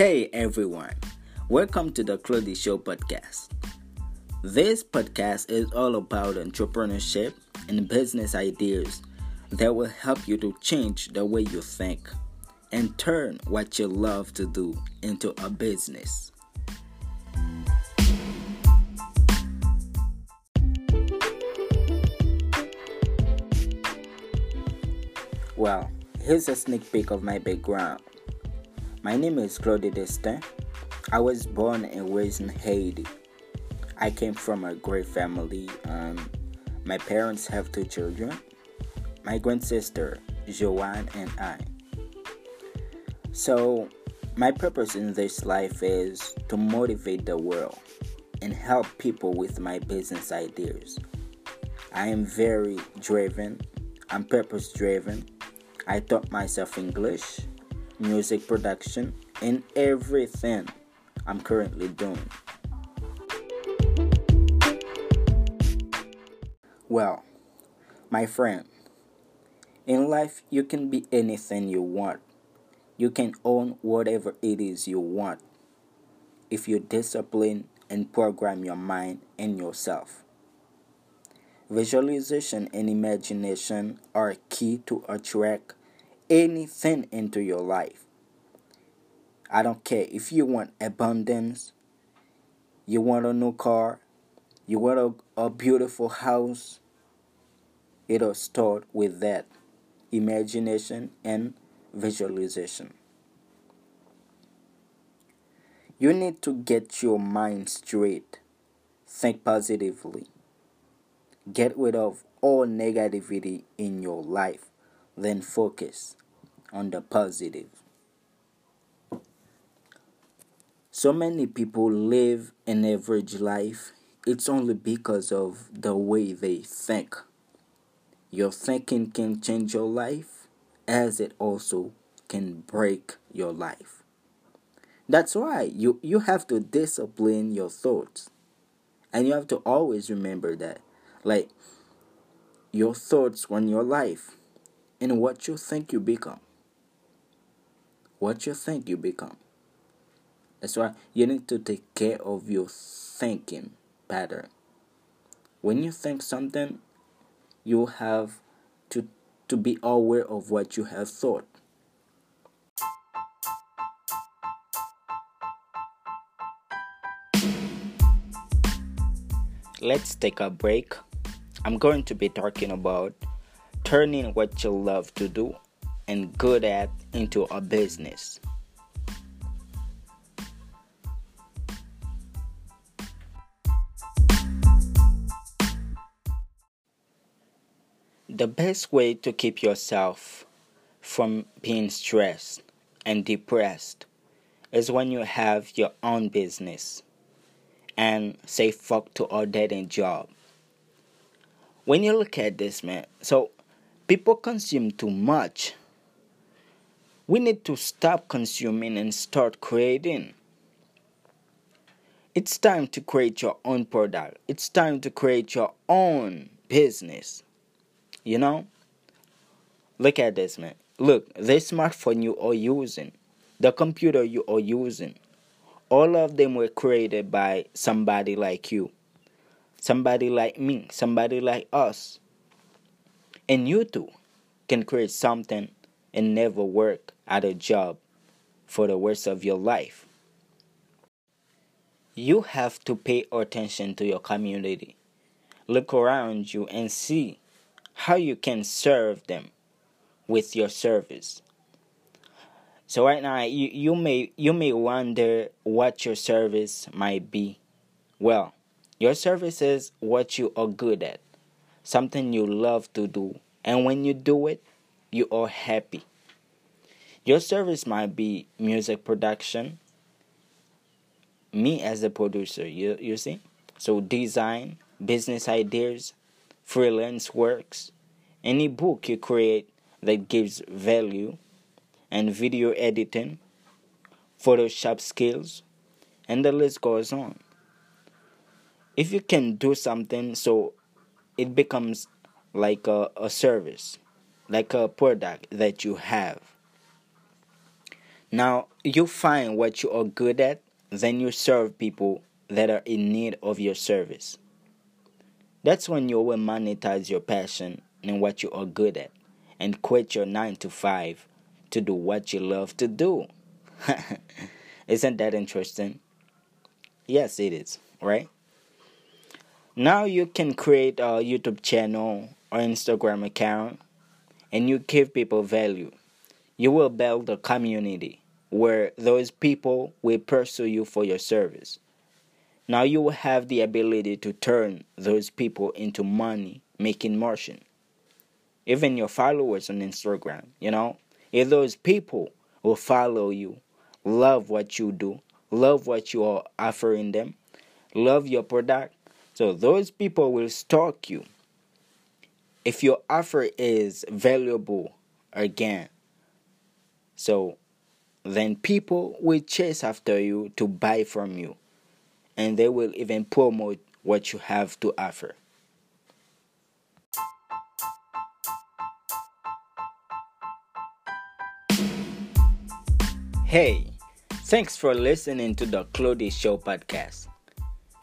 Hey everyone, welcome to the Claudie Show podcast. This podcast is all about entrepreneurship and business ideas that will help you to change the way you think and turn what you love to do into a business. Well, here's a sneak peek of my background. My name is Claude Destin. I was born and raised in Haiti. I came from a great family. Um, my parents have two children my grand sister, Joanne, and I. So, my purpose in this life is to motivate the world and help people with my business ideas. I am very driven, I'm purpose driven. I taught myself English, music production, and everything I'm currently doing. Well, my friend, in life you can be anything you want. You can own whatever it is you want if you discipline and program your mind and yourself. Visualization and imagination are key to attract anything into your life. I don't care if you want abundance, you want a new car, you want a, a beautiful house, it'll start with that imagination and visualization. You need to get your mind straight. Think positively. Get rid of all negativity in your life. Then focus on the positive. So many people live an average life. It's only because of the way they think. Your thinking can change your life as it also can break your life. That's why you, you have to discipline your thoughts. And you have to always remember that. Like, your thoughts run your life. And what you think you become. What you think you become. That's why you need to take care of your thinking pattern. When you think something, you have to, to be aware of what you have thought. Let's take a break. I'm going to be talking about turning what you love to do and good at into a business. The best way to keep yourself from being stressed and depressed is when you have your own business and say fuck to all dead end job. When you look at this, man, so people consume too much. We need to stop consuming and start creating. It's time to create your own product. It's time to create your own business. You know? Look at this, man. Look, the smartphone you are using, the computer you are using, all of them were created by somebody like you, somebody like me, somebody like us. And you too can create something and never work at a job for the rest of your life. You have to pay attention to your community. Look around you and see how you can serve them with your service. So right now you, you may you may wonder what your service might be. Well, your service is what you are good at, something you love to do, and when you do it, you are happy. Your service might be music production. Me as a producer, you you see? So design, business ideas, freelance works, any book you create that gives value, and video editing, Photoshop skills, and the list goes on. If you can do something so it becomes like a, a service, like a product that you have. Now, you find what you are good at, then you serve people that are in need of your service. That's when you will monetize your passion and what you are good at and quit your 9 to 5 to do what you love to do. Isn't that interesting? Yes, it is, right? Now you can create a YouTube channel or Instagram account and you give people value. You will build a community where those people will pursue you for your service. Now you will have the ability to turn those people into money making motion. Even your followers on Instagram, you know, if those people will follow you, love what you do, love what you are offering them, love your product, so those people will stalk you. If your offer is valuable again, so then people will chase after you to buy from you and they will even promote what you have to offer. Hey, thanks for listening to the Clody Show podcast.